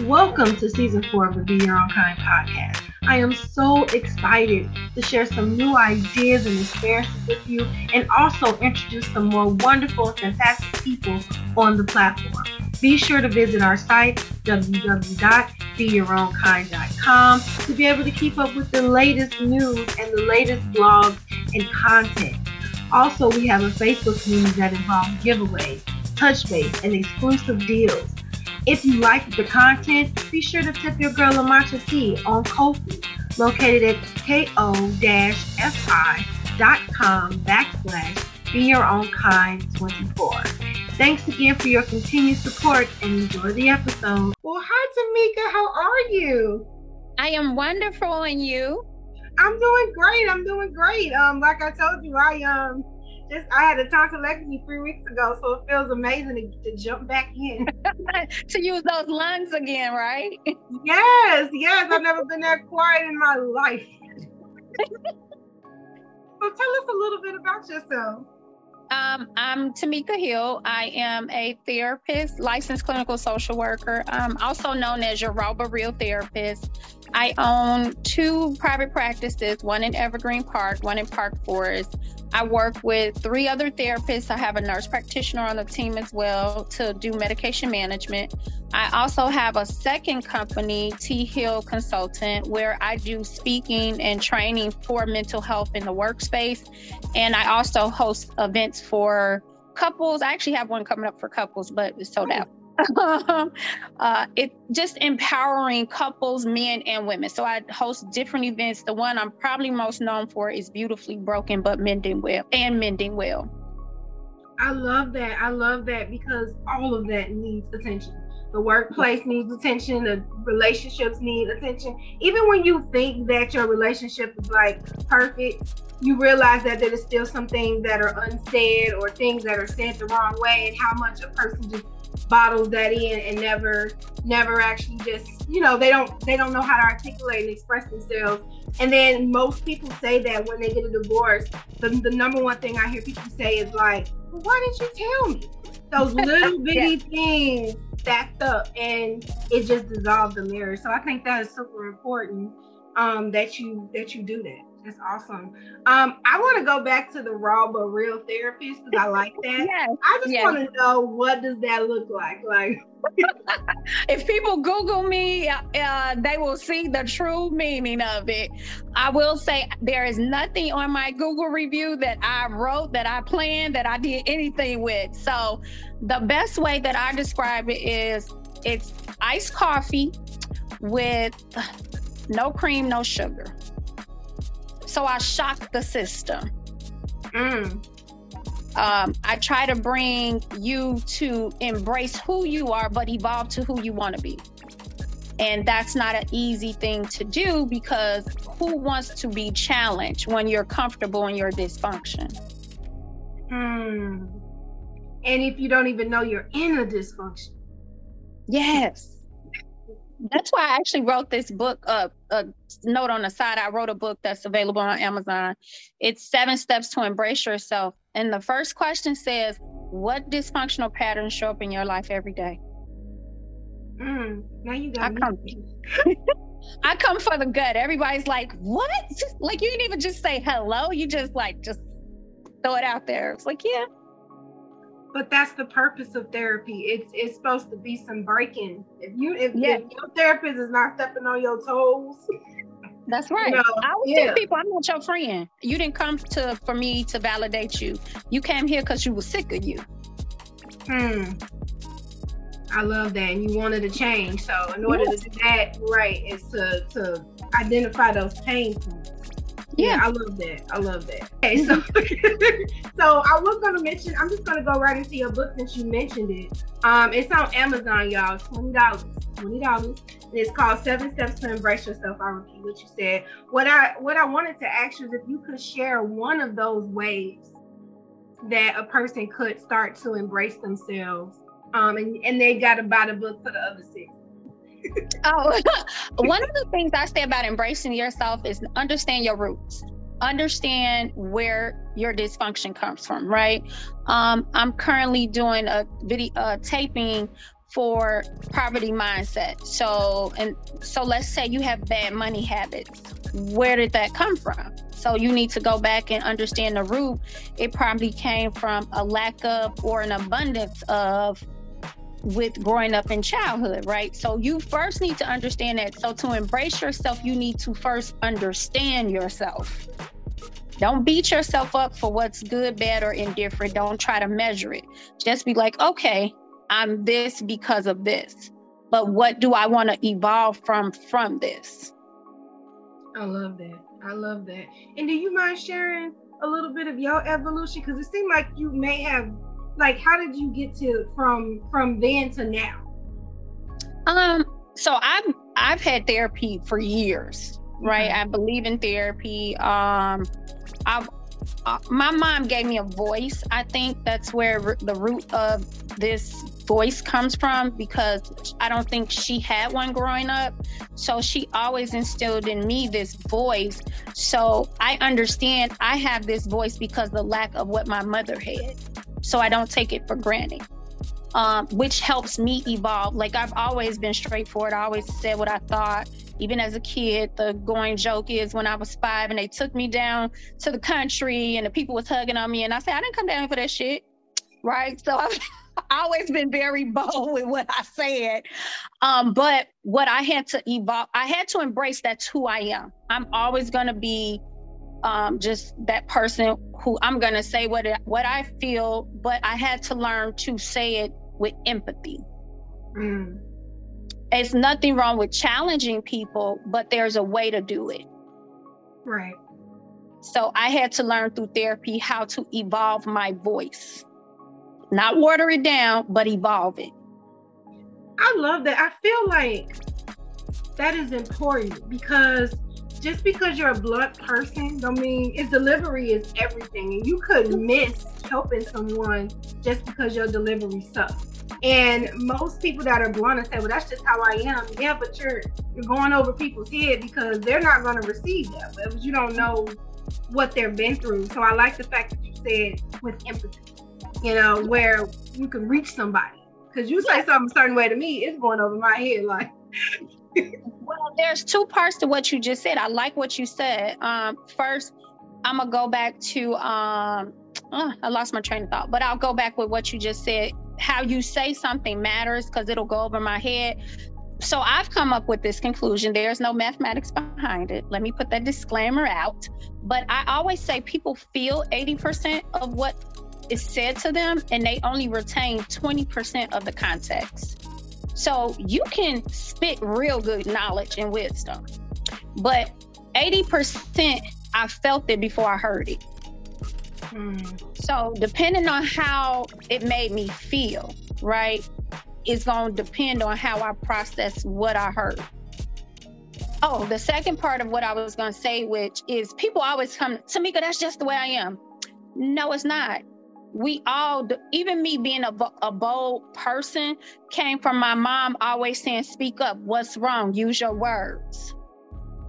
Welcome to season four of the Be Your Own Kind podcast. I am so excited to share some new ideas and experiences with you and also introduce some more wonderful fantastic people on the platform. Be sure to visit our site, www.beyourownkind.com, to be able to keep up with the latest news and the latest blogs and content. Also, we have a Facebook community that involves giveaways, touch base, and exclusive deals. If you like the content, be sure to tip your girl Lamasha T on Ko-fi, located at ko-fi.com backslash be your own kind 24. Thanks again for your continued support and enjoy the episode. Well, hi Tamika, how are you? I am wonderful and you? I'm doing great. I'm doing great. Um, like I told you, I um just I had a tonsillectomy three weeks ago, so it feels amazing to, to jump back in. to use those lungs again, right? Yes, yes. I've never been that quiet in my life. so tell us a little bit about yourself. Um, I'm Tamika Hill. I am a therapist, licensed clinical social worker, um, also known as your Raw But Real Therapist. I own two private practices, one in Evergreen Park, one in Park Forest. I work with three other therapists. I have a nurse practitioner on the team as well to do medication management. I also have a second company, T Hill Consultant, where I do speaking and training for mental health in the workspace. And I also host events for couples. I actually have one coming up for couples, but it's sold out. uh, it just empowering couples, men and women. So I host different events. The one I'm probably most known for is Beautifully Broken but Mending Well and Mending Well. I love that. I love that because all of that needs attention. The workplace needs attention. The relationships need attention. Even when you think that your relationship is like perfect, you realize that there is still some things that are unsaid or things that are said the wrong way, and how much a person just bottles that in and never never actually just you know they don't they don't know how to articulate and express themselves. And then most people say that when they get a divorce the, the number one thing i hear people say is like well, why didn't you tell me? Those little bitty things stacked up and it just dissolved the marriage so i think that is super important um that you that you do that that's awesome. Um, I want to go back to the raw but real therapist because I like that. yes, I just yes. want to know what does that look like? Like, if people Google me, uh, they will see the true meaning of it. I will say there is nothing on my Google review that I wrote, that I planned, that I did anything with. So, the best way that I describe it is it's iced coffee with no cream, no sugar. So I shock the system. Mm. Um, I try to bring you to embrace who you are, but evolve to who you want to be. And that's not an easy thing to do because who wants to be challenged when you're comfortable in your dysfunction? Hmm. And if you don't even know you're in a dysfunction. Yes that's why I actually wrote this book. Uh, a note on the side. I wrote a book that's available on Amazon. It's seven steps to embrace yourself. And the first question says, "What dysfunctional patterns show up in your life every day?" Mm, now you got I come. I come for the gut. Everybody's like, "What?" Like you didn't even just say hello. You just like just throw it out there. It's like, yeah, but that's the purpose of therapy. It's it's supposed to be some breaking. If you if, if your therapist is not stepping on your toes. That's right. You know, I always yeah. tell people I'm not your friend. You didn't come to for me to validate you. You came here because you were sick of you. Hmm. I love that. And you wanted to change. So in order yes. to do that, right, is to to identify those pain points. Yeah. I love that. I love that. Okay, so so I was gonna mention. I'm just gonna go right into your book since you mentioned it. Um, it's on Amazon, y'all. Twenty dollars. Twenty dollars. And it's called Seven Steps to Embrace Yourself. I repeat what you said. What I what I wanted to ask you is if you could share one of those ways that a person could start to embrace themselves. Um, and, and they got to buy the book for the other six oh, one of the things I say about embracing yourself is understand your roots. Understand where your dysfunction comes from, right? Um, I'm currently doing a video uh, taping for poverty mindset. So, and so let's say you have bad money habits. Where did that come from? So you need to go back and understand the root. It probably came from a lack of or an abundance of with growing up in childhood, right? So you first need to understand that. So to embrace yourself, you need to first understand yourself. Don't beat yourself up for what's good, bad, or indifferent. Don't try to measure it. Just be like, okay, I'm this because of this. But what do I want to evolve from from this? I love that. I love that. And do you mind sharing a little bit of your evolution? Because it seemed like you may have like how did you get to from from then to now? Um, so I've I've had therapy for years, right? I believe in therapy. Um, I've uh, my mom gave me a voice. I think that's where the root of this voice comes from because I don't think she had one growing up. So she always instilled in me this voice. So I understand I have this voice because the lack of what my mother had. So I don't take it for granted. Um, which helps me evolve. Like I've always been straightforward. I always said what I thought. Even as a kid, the going joke is when I was five and they took me down to the country and the people was hugging on me and I said, I didn't come down for that shit. Right. So I've always been very bold with what I said. Um, but what I had to evolve, I had to embrace that's who I am. I'm always gonna be um, just that person who I'm gonna say what what I feel, but I had to learn to say it with empathy. Mm. It's nothing wrong with challenging people, but there's a way to do it. Right. So I had to learn through therapy how to evolve my voice. Not water it down, but evolve it. I love that. I feel like that is important because just because you're a blunt person don't mean its delivery is everything. And you could miss helping someone just because your delivery sucks. And most people that are blunt and say well that's just how i am. Yeah but you're you're going over people's head because they're not going to receive that. But you don't know what they've been through. So i like the fact that you said with empathy you know where you can reach somebody. Because you say something a certain way to me it's going over my head like well, there's two parts to what you just said. I like what you said. Um, first, I'm gonna go back to um, oh, I lost my train of thought, but I'll go back with what you just said. How you say something matters because it'll go over my head. So I've come up with this conclusion. There's no mathematics behind it. Let me put that disclaimer out. But I always say people feel 80% of what is said to them and they only retain 20% of the context. So you can spit real good knowledge and wisdom, but 80% I felt it before I heard it. Hmm. So depending on how it made me feel, right, is going to depend on how I process what I heard. Oh, the second part of what I was going to say, which is people always come, Tamika, that's just the way I am. No, it's not we all, even me being a, a bold person, came from my mom always saying, Speak up, what's wrong? Use your words.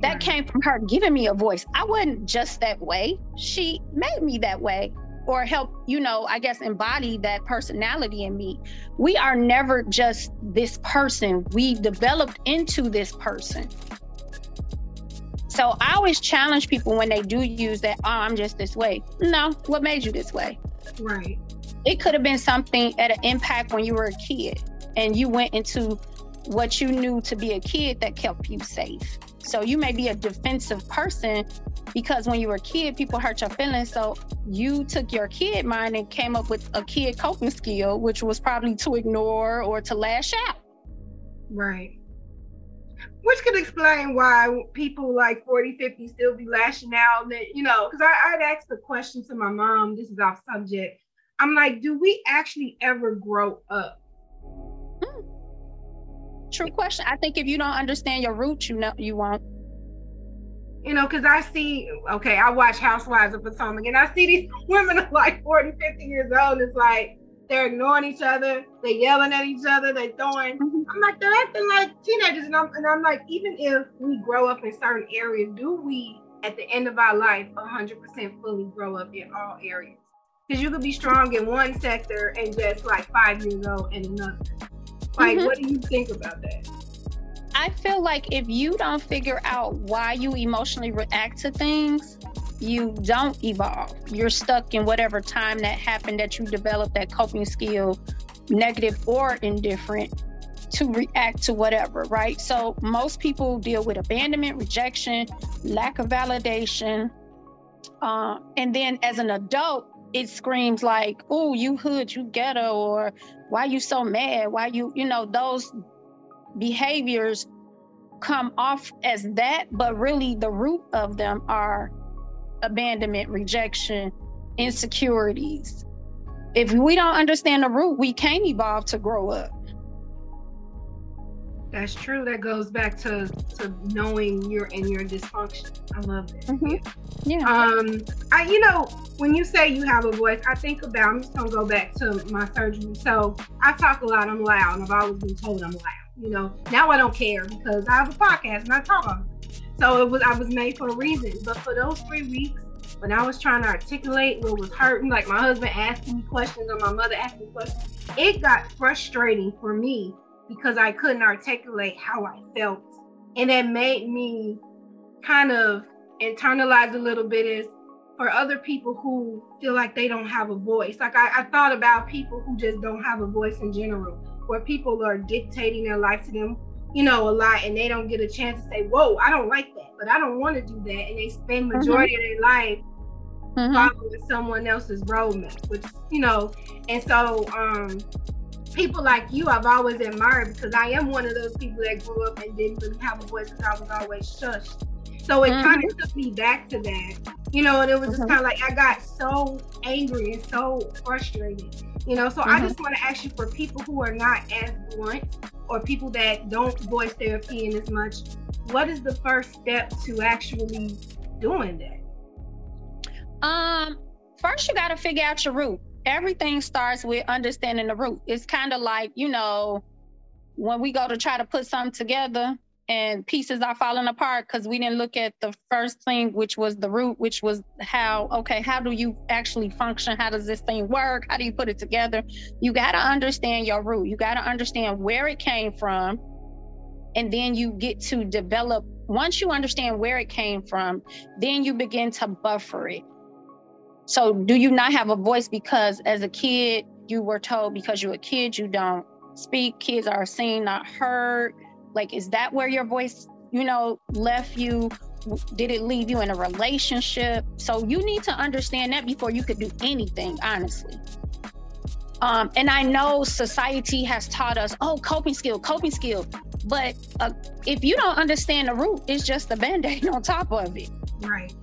That came from her giving me a voice. I wasn't just that way. She made me that way or help, you know, I guess embody that personality in me. We are never just this person. We developed into this person. So I always challenge people when they do use that, oh, I'm just this way. No, what made you this way? Right. It could have been something at an impact when you were a kid and you went into what you knew to be a kid that kept you safe. So you may be a defensive person because when you were a kid, people hurt your feelings. So you took your kid mind and came up with a kid coping skill, which was probably to ignore or to lash out. Right. Which could explain why people like 40, 50 still be lashing out. That, you know, because I'd asked the question to my mom, this is off subject. I'm like, do we actually ever grow up? Hmm. True question. I think if you don't understand your roots, you know you won't. You know, because I see, okay, I watch Housewives of Potomac and I see these women are like 40, 50 years old. It's like, they're ignoring each other. They're yelling at each other. They're throwing. Mm-hmm. I'm like, they're acting like teenagers. And I'm, and I'm like, even if we grow up in certain areas, do we, at the end of our life, 100% fully grow up in all areas? Because you could be strong in one sector and just like five years old in another. Like, mm-hmm. what do you think about that? I feel like if you don't figure out why you emotionally react to things, you don't evolve. You're stuck in whatever time that happened that you developed that coping skill, negative or indifferent, to react to whatever, right? So most people deal with abandonment, rejection, lack of validation. Uh, and then as an adult, it screams like, oh, you hood, you ghetto, or why you so mad? Why you, you know, those behaviors come off as that, but really the root of them are abandonment, rejection, insecurities. If we don't understand the root, we can't evolve to grow up. That's true. That goes back to to knowing you're in your dysfunction. I love it. Mm-hmm. Yeah. Um. I you know when you say you have a voice, I think about. I'm just gonna go back to my surgery. So I talk a lot. I'm loud. And I've always been told I'm loud. You know. Now I don't care because I have a podcast and I talk. So it was I was made for a reason. But for those three weeks, when I was trying to articulate what was hurting, like my husband asking me questions or my mother asking me questions, it got frustrating for me because I couldn't articulate how I felt. And that made me kind of internalize a little bit is for other people who feel like they don't have a voice. Like I, I thought about people who just don't have a voice in general, where people are dictating their life to them, you know, a lot and they don't get a chance to say, Whoa, I don't like that, but I don't want to do that. And they spend mm-hmm. majority mm-hmm. of their life mm-hmm. following someone else's roadmap, which, you know, and so um people like you I've always admired because I am one of those people that grew up and didn't really have a voice because I was always shushed. So it mm-hmm. kind of took me back to that, you know, and it was just mm-hmm. kind of like I got so angry and so frustrated, you know. So mm-hmm. I just want to ask you for people who are not as blunt or people that don't voice their opinion as much, what is the first step to actually doing that? Um, first you got to figure out your root everything starts with understanding the root. It's kind of like, you know, when we go to try to put something together and pieces are falling apart because we didn't look at the first thing, which was the root, which was how, okay, how do you actually function? How does this thing work? How do you put it together? You got to understand your root. You got to understand where it came from. And then you get to develop, once you understand where it came from, then you begin to buffer it so, do you not have a voice because as a kid, you were told because you're a kid, you don't speak, kids are seen, not heard? Like, is that where your voice, you know, left you? Did it leave you in a relationship? So, you need to understand that before you could do anything, honestly. Um, and I know society has taught us, oh, coping skill, coping skill. But uh, if you don't understand the root, it's just a band aid on top of it. Right.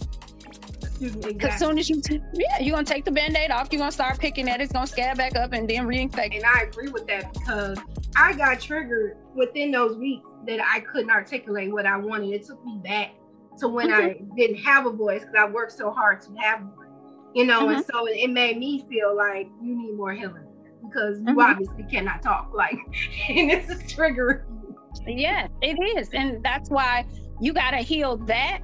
Exactly. As soon as you, t- yeah, you're gonna take the band-aid off. You're gonna start picking at it. It's gonna scab back up and then reinfect. And I agree with that because I got triggered within those weeks that I couldn't articulate what I wanted. It took me back to when mm-hmm. I didn't have a voice because I worked so hard to have one. You know, mm-hmm. and so it made me feel like you need more healing because you mm-hmm. obviously cannot talk. Like, and this is triggering. Yeah, it is, and that's why you gotta heal that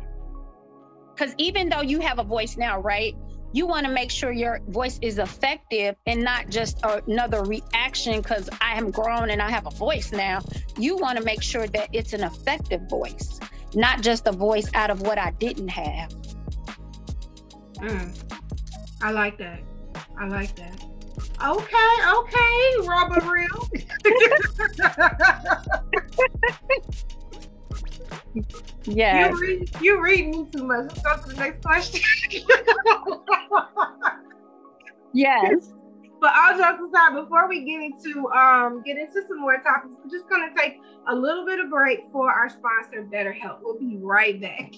because even though you have a voice now, right? You want to make sure your voice is effective and not just another reaction because I am grown and I have a voice now. You want to make sure that it's an effective voice, not just a voice out of what I didn't have. Mm. I like that. I like that. Okay, okay, Raw But Real. Yeah. You read, you read me too much. Let's go to the next question. yes. But all jokes aside, before we get into um get into some more topics, we're just gonna take a little bit of break for our sponsor, BetterHelp. We'll be right back.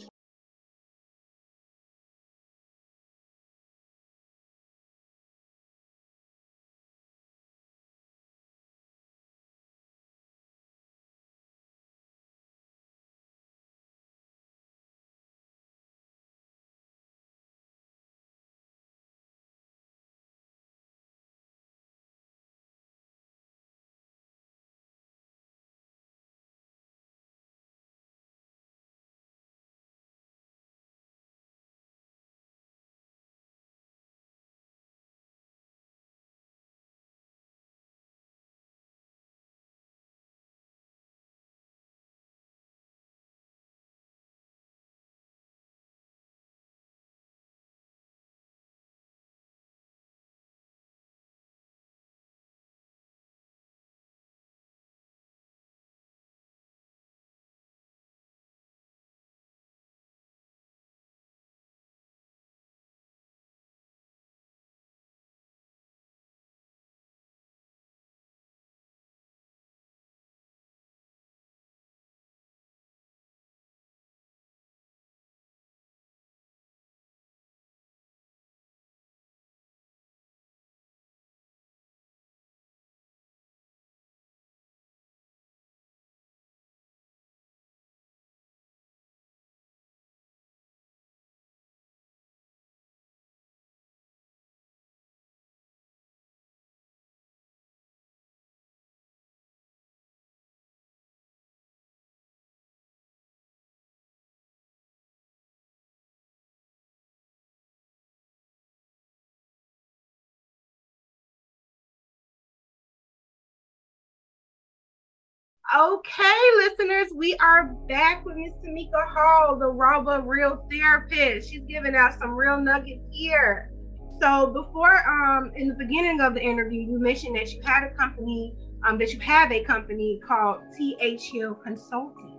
Okay, listeners, we are back with Miss Tamika Hall, the Raw But Real Therapist. She's giving out some real nuggets here. So before, um, in the beginning of the interview, you mentioned that you had a company, um, that you have a company called TH Hill Consulting,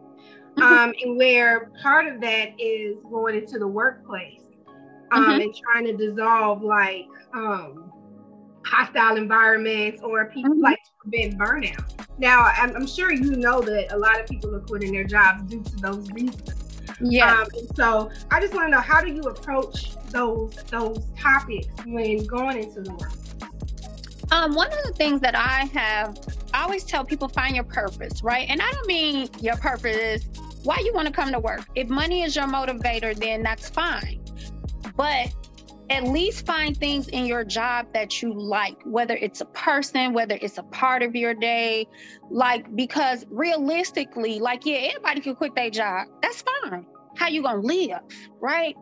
mm-hmm. um, and where part of that is going into the workplace, um, mm-hmm. and trying to dissolve like um hostile environments or people mm-hmm. like prevent burnout. Now, I'm, I'm, sure you know that a lot of people are quitting their jobs due to those reasons. Yeah. Um, so I just want to know how do you approach those those topics when going into the work? Um, one of the things that I have, I always tell people find your purpose, right? And I don't mean your purpose is why you want to come to work. If money is your motivator, then that's fine. But at least find things in your job that you like, whether it's a person, whether it's a part of your day. Like, because realistically, like, yeah, anybody can quit their job. That's fine. How you gonna live, right?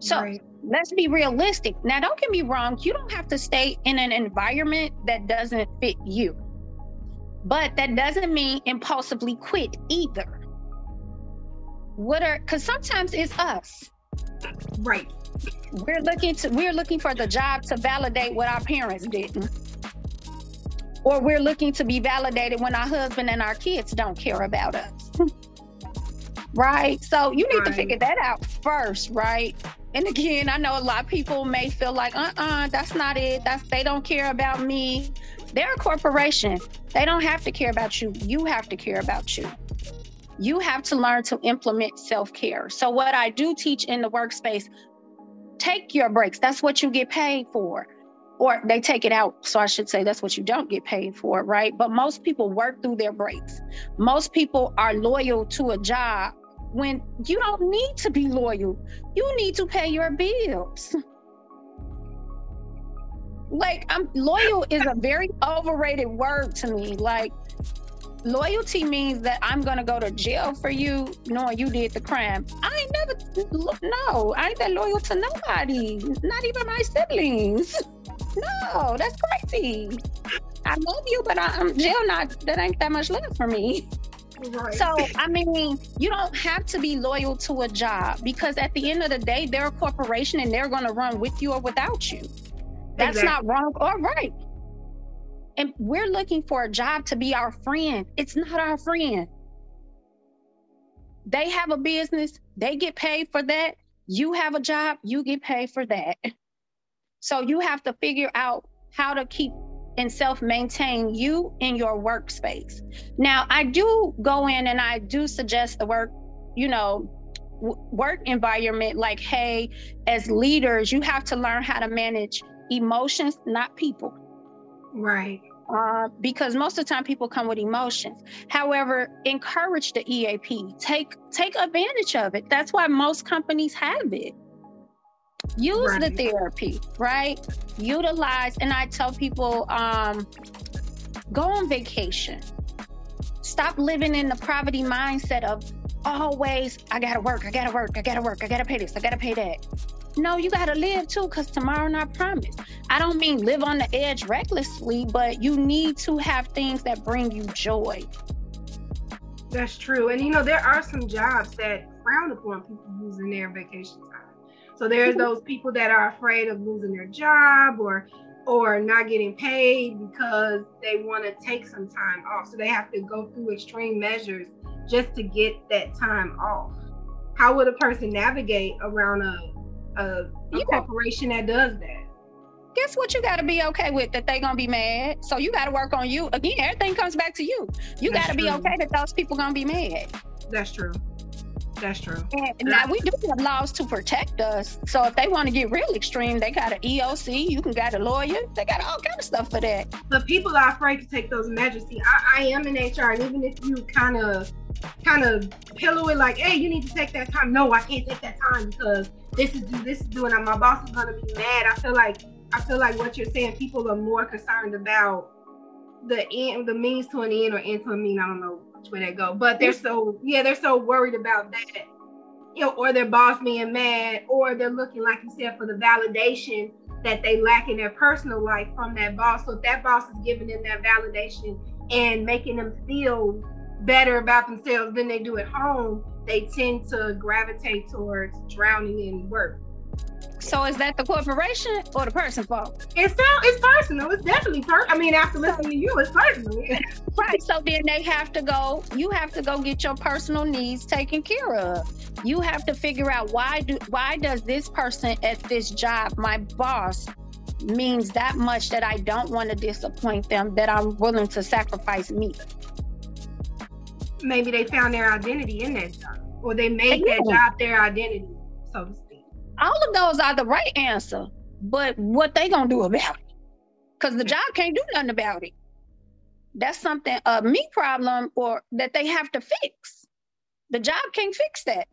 So right. let's be realistic. Now, don't get me wrong, you don't have to stay in an environment that doesn't fit you. But that doesn't mean impulsively quit either. What are because sometimes it's us. Right we're looking to we're looking for the job to validate what our parents didn't. Or we're looking to be validated when our husband and our kids don't care about us. Right? So you need right. to figure that out first right? And again i know a lot of people may feel like uh-uh that's not it. That's they don't care about me. They're a corporation. They don't have to care about you. You have to care about you. You have to learn to implement self-care. So what i do teach in the workspace take your breaks. That's what you get paid for. Or they take it out. So I should say that's what you don't get paid for, right? But most people work through their breaks. Most people are loyal to a job when you don't need to be loyal. You need to pay your bills. like I'm loyal is a very overrated word to me. Like loyalty means that I'm gonna go to jail for you knowing you did the crime. I ain't never no, I ain't that loyal to nobody, not even my siblings. No, that's crazy. I love you, but I, am jail not that ain't that much left for me. Right. So I mean, you don't have to be loyal to a job because at the end of the day, they're a corporation and they're gonna run with you or without you. That's exactly. not wrong or right. And we're looking for a job to be our friend. It's not our friend. They have a business, they get paid for that. You have a job, you get paid for that. So you have to figure out how to keep and self maintain you in your workspace. Now, I do go in and I do suggest the work, you know, work environment like, hey, as leaders, you have to learn how to manage emotions, not people. Right. Uh, because most of the time people come with emotions. However, encourage the EAP. Take take advantage of it. That's why most companies have it. Use right. the therapy, right? Utilize, and I tell people, um, go on vacation. Stop living in the poverty mindset of always, I gotta work, I gotta work, I gotta work, I gotta pay this, I gotta pay that. No, you got to live too, because tomorrow not promised. I don't mean live on the edge recklessly, but you need to have things that bring you joy. That's true. And you know, there are some jobs that frown upon people using their vacation time. So there's mm-hmm. those people that are afraid of losing their job or or not getting paid because they want to take some time off. So they have to go through extreme measures just to get that time off. How would a person navigate around a a, a corporation that does that. Guess what you got to be okay with that they gonna be mad. So you got to work on you again. Everything comes back to you. You got to be okay that those people gonna be mad. That's true. That's true. And now we do have laws to protect us. So if they want to get real extreme, they got an EOC. You can got a lawyer. They got all kind of stuff for that. But people are afraid to take those measures. See, I, I am in HR, and even if you kind of kind of pillow it like, hey, you need to take that time. No, I can't take that time because this is this is doing my boss is gonna be mad. I feel like I feel like what you're saying, people are more concerned about the end the means to an end or end to a mean. I don't know which way they go. But they're so yeah, they're so worried about that. You know, or their boss being mad, or they're looking, like you said, for the validation that they lack in their personal life from that boss. So if that boss is giving them that validation and making them feel better about themselves than they do at home, they tend to gravitate towards drowning in work. So is that the corporation or the person fault? It's not, it's personal. It's definitely personal. I mean, after listening to you, it's personal. right. So then they have to go. You have to go get your personal needs taken care of. You have to figure out why do why does this person at this job, my boss, means that much that I don't want to disappoint them, that I'm willing to sacrifice me. Maybe they found their identity in that job, or they made that job their identity, so to speak all of those are the right answer, but what they gonna do about it? Because the job can't do nothing about it. That's something a me problem or that they have to fix. The job can't fix that.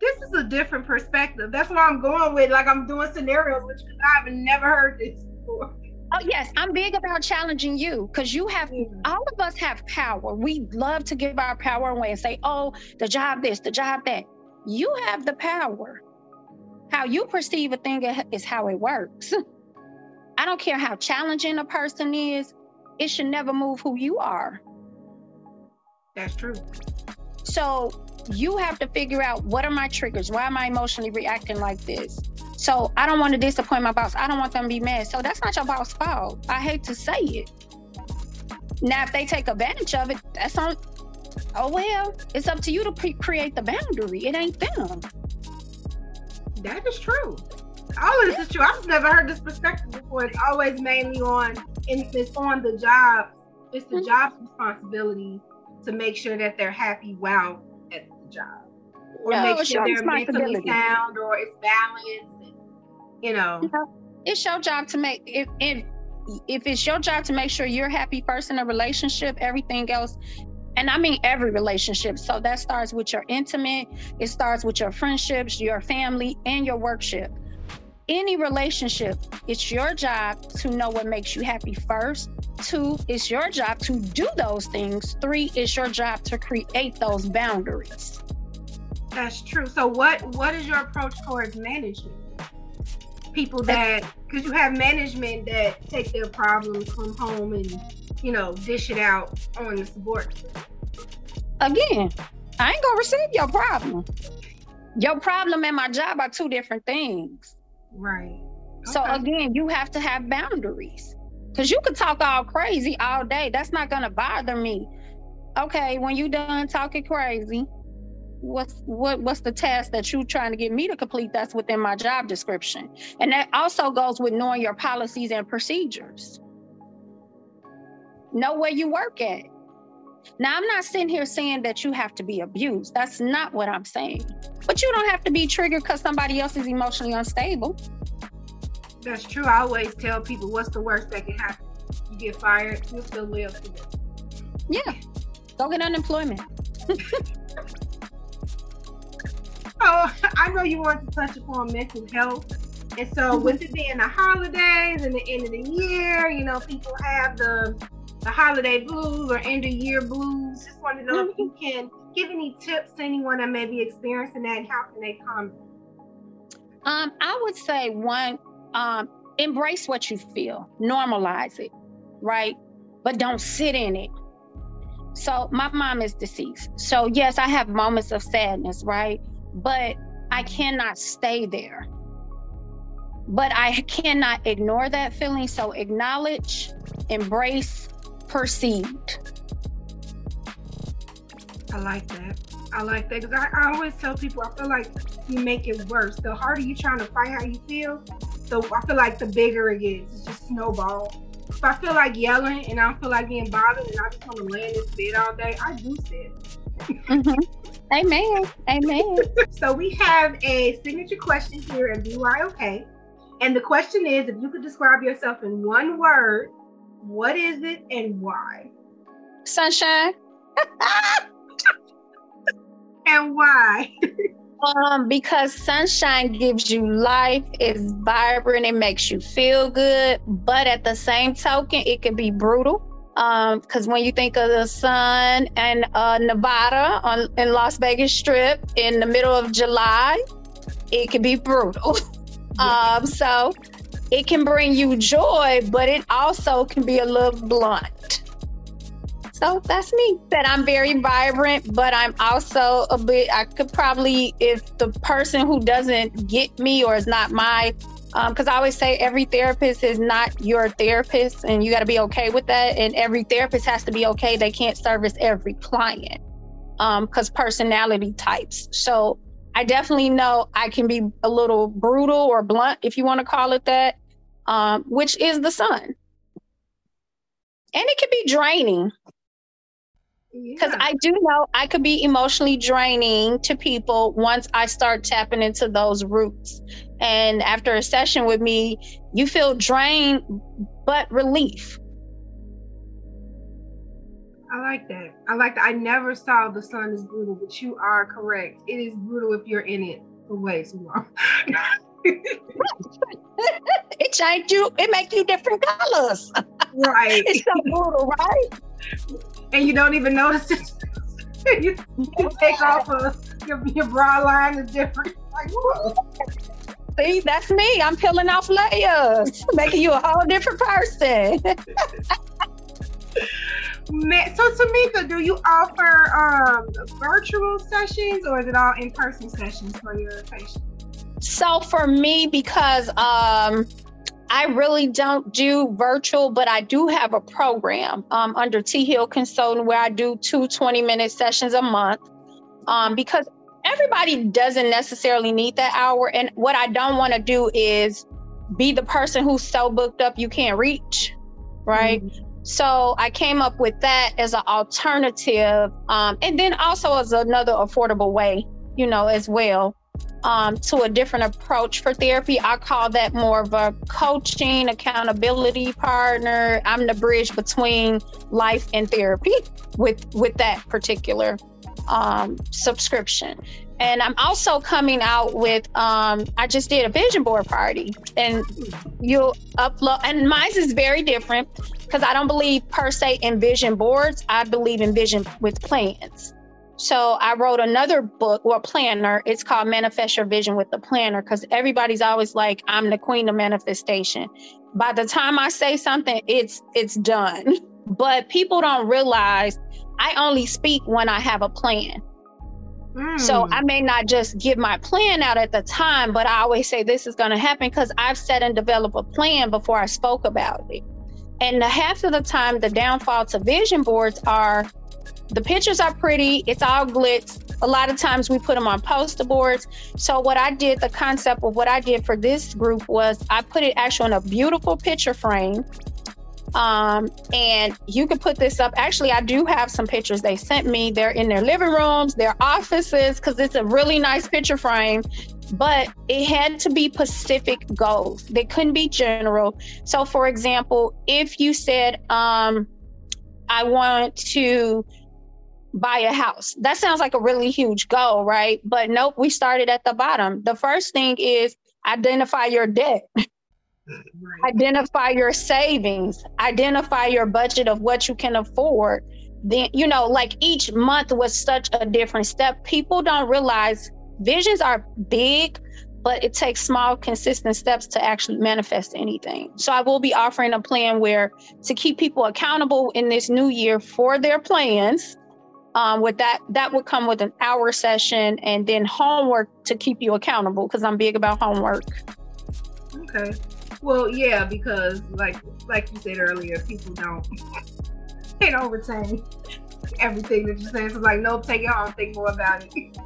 This is a different perspective. That's why I'm going with like I'm doing scenarios, which I've never heard this before. Oh yes, I'm big about challenging you because you have mm-hmm. all of us have power. We love to give our power away and say, "Oh, the job this, the job that." You have the power. How you perceive a thing is how it works. I don't care how challenging a person is, it should never move who you are. That's true. So you have to figure out what are my triggers? Why am I emotionally reacting like this? So I don't want to disappoint my boss. I don't want them to be mad. So that's not your boss' fault. I hate to say it. Now, if they take advantage of it, that's on. Oh well, it's up to you to pre- create the boundary. It ain't them. That is true. All of this is true. I've never heard this perspective before. It's always mainly on it's on the job. It's the mm-hmm. job's responsibility to make sure that they're happy while at the job. Or no, make sure they're mentally sound or it's balanced. You know. It's your job to make if if if it's your job to make sure you're happy first in a relationship, everything else and I mean every relationship. So that starts with your intimate, it starts with your friendships, your family, and your workship. Any relationship, it's your job to know what makes you happy first. Two, it's your job to do those things. Three, it's your job to create those boundaries. That's true. So what what is your approach towards management? People that because you have management that take their problems, come home and you know, dish it out on the subordinates. Again, I ain't gonna receive your problem. Your problem and my job are two different things. Right. Okay. So again, you have to have boundaries. Cause you could talk all crazy all day. That's not gonna bother me. Okay, when you done talking crazy, what's what what's the task that you're trying to get me to complete that's within my job description and that also goes with knowing your policies and procedures know where you work at. Now, I'm not sitting here saying that you have to be abused. That's not what I'm saying. But you don't have to be triggered because somebody else is emotionally unstable. That's true. I always tell people what's the worst that can happen? You get fired, you still live. Yeah. Go get unemployment. oh, I know you want to touch upon mental health. And so, mm-hmm. with it being the holidays and the end of the year, you know, people have the the holiday blues or end of year blues. Just want to know mm-hmm. if you can give any tips to anyone that may be experiencing that and how can they come? Um, I would say one, um, embrace what you feel, normalize it, right? But don't sit in it. So my mom is deceased. So yes, I have moments of sadness, right? But I cannot stay there. But I cannot ignore that feeling. So acknowledge, embrace, perceived. I like that. I like that because I, I, always tell people I feel like you make it worse. The harder you trying to fight how you feel, so I feel like the bigger it gets. It's just snowball. If I feel like yelling and I feel like being bothered and I just want to lay in this bed all day, I do sit. Mm-hmm. Amen. Amen. so we have a signature question here at BYOK. And the question is if you could describe yourself in one word, what is it and why? Sunshine. and why? um, because sunshine gives you life, it's vibrant, it makes you feel good, but at the same token, it can be brutal. Um, because when you think of the sun and uh, Nevada on in Las Vegas Strip in the middle of July, it can be brutal. um, so it can bring you joy, but it also can be a little blunt. So that's me. That I'm very vibrant, but I'm also a bit. I could probably, if the person who doesn't get me or is not my, because um, I always say every therapist is not your therapist, and you got to be okay with that. And every therapist has to be okay. They can't service every client because um, personality types. So I definitely know I can be a little brutal or blunt, if you want to call it that, um, which is the sun. And it can be draining because yeah. I do know I could be emotionally draining to people once I start tapping into those roots. And after a session with me, you feel drained but relief. I like that. I like that. I never saw the sun as brutal, but you are correct. It is brutal if you're in it for way too long. it changed you. It makes you different colors. Right. it's so brutal, right? and you don't even notice it. you, you take off a, your, your bra line is different. Like, whoa. See, that's me. I'm peeling off layers, making you a whole different person. so Tamika, do you offer um, virtual sessions or is it all in-person sessions for your patients? So for me, because um, I really don't do virtual, but I do have a program um, under T Hill Consulting where I do two 20 minute sessions a month um, because everybody doesn't necessarily need that hour. And what I don't want to do is be the person who's so booked up you can't reach, right? Mm-hmm. So I came up with that as an alternative, um, and then also as another affordable way, you know, as well um, to a different approach for therapy. I call that more of a coaching, accountability partner. I'm the bridge between life and therapy with with that particular um, subscription. And I'm also coming out with um, I just did a vision board party, and you'll upload. And mine is very different because I don't believe per se in vision boards. I believe in vision with plans. So I wrote another book or planner. It's called Manifest Your Vision with the Planner because everybody's always like, I'm the queen of manifestation. By the time I say something, it's it's done. But people don't realize I only speak when I have a plan. Mm. So I may not just give my plan out at the time, but I always say this is going to happen because I've set and developed a plan before I spoke about it. And the half of the time, the downfall to vision boards are the pictures are pretty, it's all glitz. A lot of times we put them on poster boards. So, what I did, the concept of what I did for this group was I put it actually in a beautiful picture frame. Um, and you can put this up. Actually, I do have some pictures they sent me. They're in their living rooms, their offices, because it's a really nice picture frame but it had to be specific goals. They couldn't be general. So, for example, if you said, um, I want to buy a house. That sounds like a really huge goal, right? But nope, we started at the bottom. The first thing is identify your debt. Right. Identify your savings, identify your budget of what you can afford. Then, you know, like each month was such a different step. People don't realize visions are big, but it takes small, consistent steps to actually manifest anything. So I will be offering a plan where to keep people accountable in this new year for their plans um, with that that would come with an hour session and then homework to keep you accountable because i'm big about homework okay well yeah because like like you said earlier people don't they don't retain everything that you're saying so like nope take it home think more about it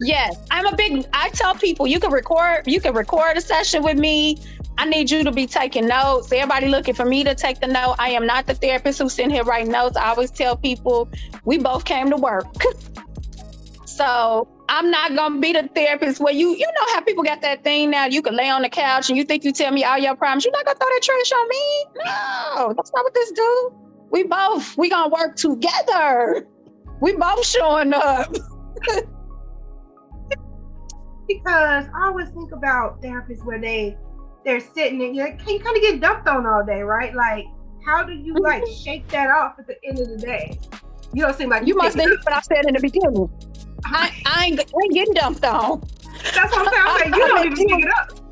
yes i'm a big i tell people you can record you can record a session with me I need you to be taking notes. Everybody looking for me to take the note. I am not the therapist who's sitting here writing notes. I always tell people we both came to work. so I'm not gonna be the therapist where you you know how people got that thing now. You can lay on the couch and you think you tell me all your problems. You're not gonna throw that trash on me. No, that's not what this do. We both we gonna work together. We both showing up. because I always think about therapists where they they're sitting and you you kind of get dumped on all day, right? Like, how do you like mm-hmm. shake that off at the end of the day? You don't seem like you, you must think what I said in the beginning. I, I, ain't, I ain't getting dumped on. That's what I'm saying. I'm like, you don't even pick it up.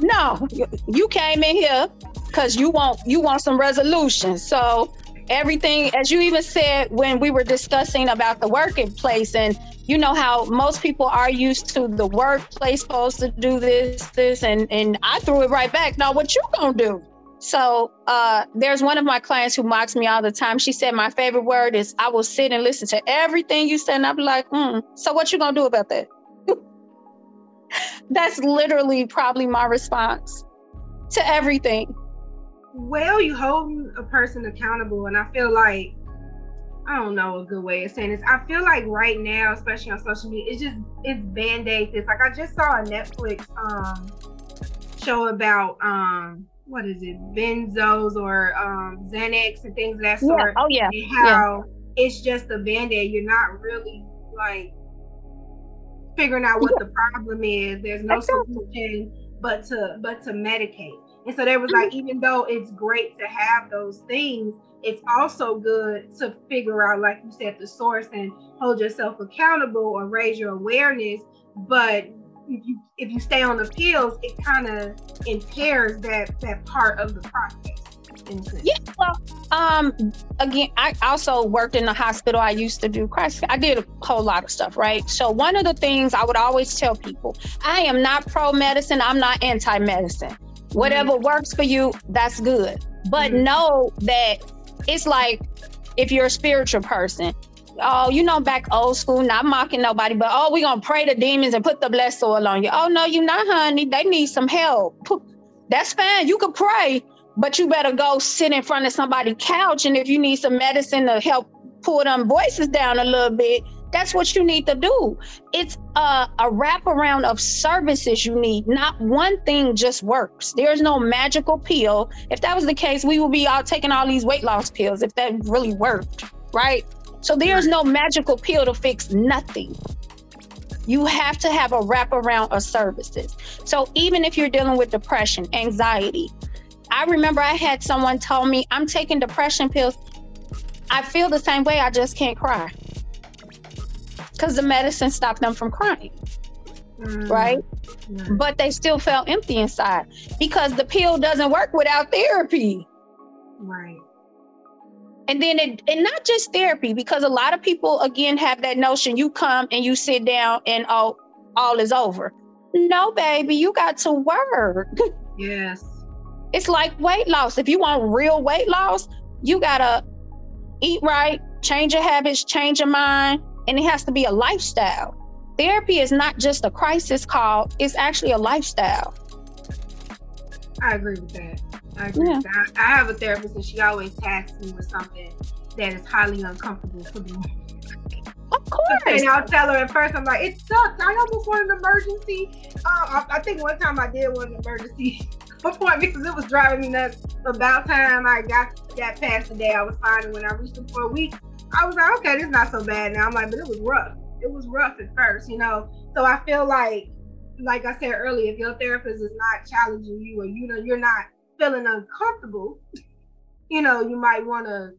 No, you came in here because you want you want some resolution. So everything, as you even said when we were discussing about the workplace, and you know how most people are used to the workplace supposed to do this, this, and and I threw it right back. Now, what you gonna do? So uh, there's one of my clients who mocks me all the time. She said my favorite word is I will sit and listen to everything you said, and be like, mm, so what you gonna do about that? That's literally probably my response to everything. Well, you holding a person accountable, and I feel like I don't know a good way of saying this. I feel like right now, especially on social media, it's just it's band-aid this. Like I just saw a Netflix um show about um what is it, benzos or um Xanax and things of that sort. Yeah. Oh yeah. And how yeah. it's just a band-aid. You're not really like figuring out what yeah. the problem is. There's no exactly. solution but to but to medicate. And so there was like, mm-hmm. even though it's great to have those things, it's also good to figure out, like you said, the source and hold yourself accountable or raise your awareness. But if you if you stay on the pills, it kind of impairs that that part of the process. Yeah, well, um, again, I also worked in the hospital. I used to do crisis. I did a whole lot of stuff, right? So one of the things I would always tell people, I am not pro medicine. I'm not anti medicine. Whatever mm-hmm. works for you, that's good. But mm-hmm. know that it's like if you're a spiritual person, oh, you know, back old school, not mocking nobody, but oh, we're gonna pray to demons and put the blessed oil on you. Oh no, you not, honey. They need some help. That's fine. You can pray, but you better go sit in front of somebody's couch. And if you need some medicine to help pull them voices down a little bit, that's what you need to do. It's a, a wraparound of services you need. Not one thing just works. There's no magical pill. If that was the case, we would be all taking all these weight loss pills if that really worked, right? So there's no magical pill to fix nothing. You have to have a wraparound of services. So even if you're dealing with depression, anxiety, I remember I had someone tell me, I'm taking depression pills. I feel the same way, I just can't cry. Because the medicine stopped them from crying. Mm. Right? Mm. But they still felt empty inside because the pill doesn't work without therapy. Right. And then it, and not just therapy, because a lot of people again have that notion you come and you sit down and all all is over. No, baby, you got to work. Yes. It's like weight loss. If you want real weight loss, you gotta eat right, change your habits, change your mind, and it has to be a lifestyle. Therapy is not just a crisis call, it's actually a lifestyle. I agree with that. I agree. Yeah. I, I, have a therapist, and she always tasks me with something that is highly uncomfortable for me. Of course. And I'll tell her at first, I'm like, it sucks. I almost want an emergency. Uh, I, I, think one time I did want an emergency appointment because it was driving me nuts. About time I got that past the day, I was fine. And when I reached the four weeks, I was like, okay, this is not so bad now. I'm like, but it was rough. It was rough at first, you know. So I feel like, like I said earlier, if your therapist is not challenging you or you know you're not feeling uncomfortable, you know, you might want to,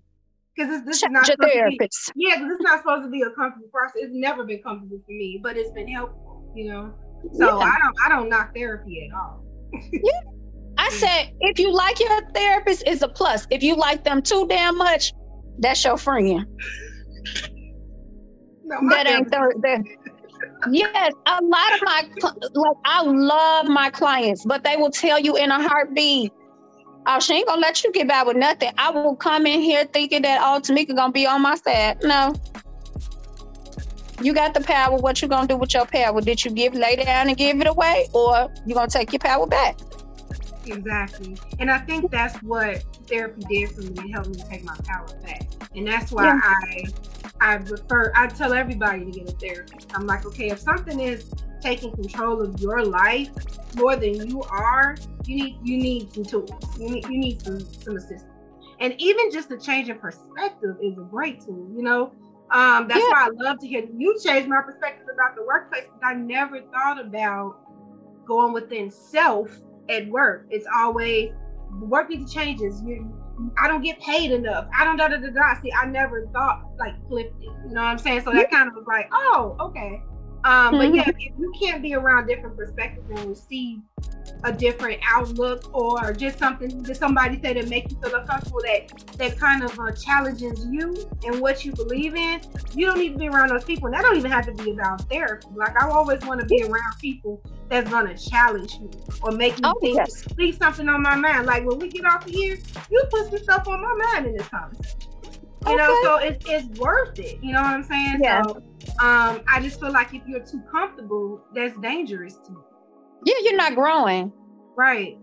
because this, this is not supposed to be, yeah, because it's not supposed to be a comfortable process. It's never been comfortable for me, but it's been helpful, you know. So yeah. I don't, I don't knock therapy at all. yeah. I said, if you like your therapist, it's a plus. If you like them too damn much, that's your friend. No, that ain't the, yes, a lot of my like I love my clients, but they will tell you in a heartbeat, oh, she ain't gonna let you get by with nothing. I will come in here thinking that oh, Tamika gonna be on my side. No. You got the power. What you gonna do with your power? Did you give lay down and give it away, or you gonna take your power back? Exactly. And I think that's what therapy did for me. It helped me take my power back. And that's why yeah. I I refer I tell everybody to get a therapist. I'm like, okay, if something is taking control of your life more than you are, you need you need some tools. You need you need some some assistance. And even just a change in perspective is a great tool, you know. Um, that's yeah. why I love to hear you change my perspective about the workplace because I never thought about going within self at work. It's always work needs changes. You, I don't get paid enough. I don't da da da da. See, I never thought like flipped it. You know what I'm saying? So that kind of was like, oh, okay. Um, but mm-hmm. yeah, if you can't be around different perspectives and see a different outlook or just something that somebody said that make you feel uncomfortable that that kind of uh, challenges you and what you believe in, you don't need to be around those people. And that don't even have to be about therapy. Like I always want to be around people that's gonna challenge me or make me oh, think yes. leave something on my mind. Like when we get off of here, you put some stuff on my mind in this conversation. You okay. know, so it's it's worth it. You know what I'm saying? Yeah. So um, I just feel like if you're too comfortable, that's dangerous to me. Yeah, you're not growing. Right.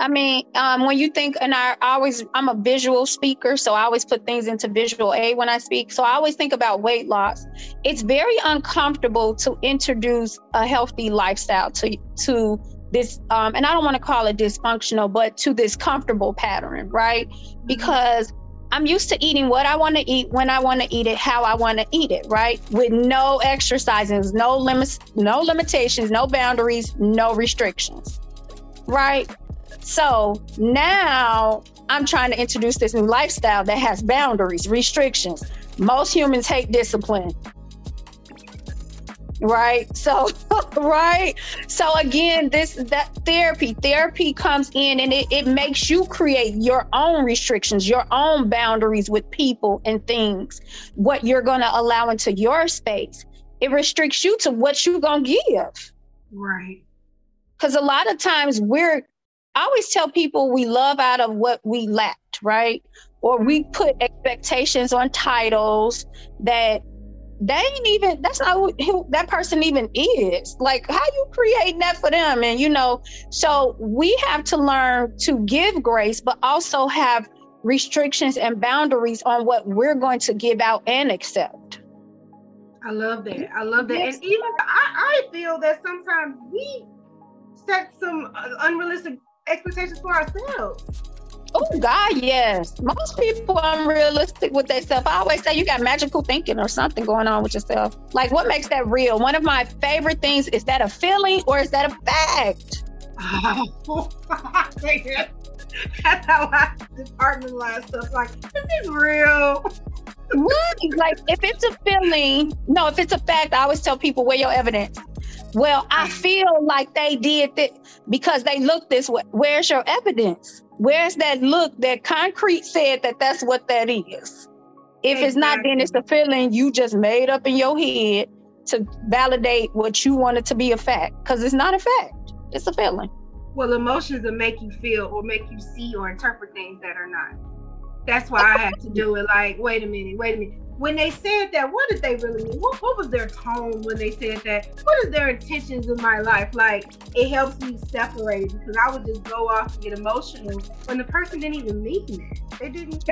I mean, um, when you think, and I always, I'm a visual speaker, so I always put things into visual aid when I speak. So I always think about weight loss. It's very uncomfortable to introduce a healthy lifestyle to to this, um, and I don't want to call it dysfunctional, but to this comfortable pattern, right? Mm-hmm. Because I'm used to eating what I want to eat when I want to eat it, how I want to eat it, right? With no exercises, no limits, no limitations, no boundaries, no restrictions. Right? So now I'm trying to introduce this new lifestyle that has boundaries, restrictions. Most humans hate discipline right? So right? So again this that therapy therapy comes in and it, it makes you create your own restrictions your own boundaries with people and things. What you're going to allow into your space it restricts you to what you're going to give. Right. Because a lot of times we're I always tell people we love out of what we lacked right? Or we put expectations on titles that they ain't even that's not who that person even is. Like how you creating that for them? And you know so we have to learn to give grace but also have restrictions and boundaries on what we're going to give out and accept. I love that. I love that. Yes. and even I, I feel that sometimes we set some uh, unrealistic expectations for ourselves Oh God, yes. Most people are unrealistic with themselves. I always say you got magical thinking or something going on with yourself. Like what makes that real? One of my favorite things is that a feeling or is that a fact? That's how I departmentalize stuff. Like, is this is real. Right. Like if it's a feeling, no, if it's a fact, I always tell people where your evidence. Well, I mm. feel like they did that because they look this way. Where's your evidence? Where's that look that concrete said that that's what that is? If exactly. it's not, then it's a feeling you just made up in your head to validate what you wanted to be a fact because it's not a fact, it's a feeling. Well, emotions will make you feel or make you see or interpret things that are not. That's why I had to do it. Like, wait a minute, wait a minute when they said that, what did they really mean? What, what was their tone when they said that? What is their intentions in my life? Like, it helps me separate because I would just go off and get emotional when the person didn't even mean that. They didn't,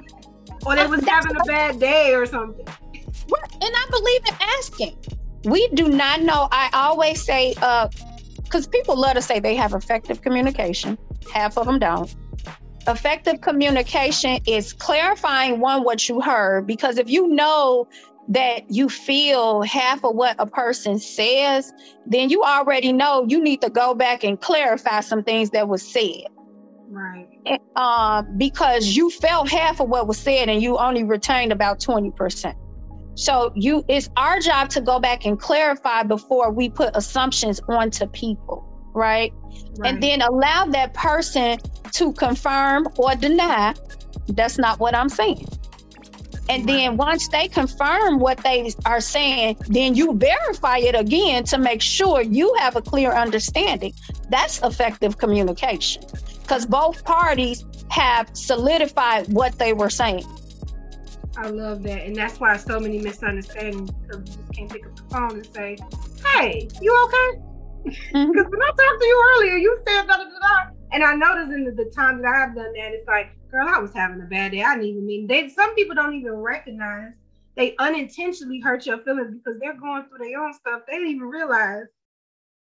or they was having a bad day or something. And I believe in asking. We do not know. I always say, uh, because people love to say they have effective communication. Half of them don't effective communication is clarifying one what you heard because if you know that you feel half of what a person says then you already know you need to go back and clarify some things that was said. Right. Uh, because you felt half of what was said and you only retained about 20% so you it's our job to go back and clarify before we put assumptions onto people right? right? And then allow that person to confirm or deny that's not what I'm saying. And then once they confirm what they are saying, then you verify it again to make sure you have a clear understanding. That's effective communication because both parties have solidified what they were saying. I love that. And that's why so many misunderstandings because you just can't pick up the phone and say, Hey, you okay? Because mm-hmm. when I talked to you earlier, you said da da da da. And I noticed in the, the time that I've done that, it's like, girl, I was having a bad day. I didn't even mean they some people don't even recognize they unintentionally hurt your feelings because they're going through their own stuff. They didn't even realize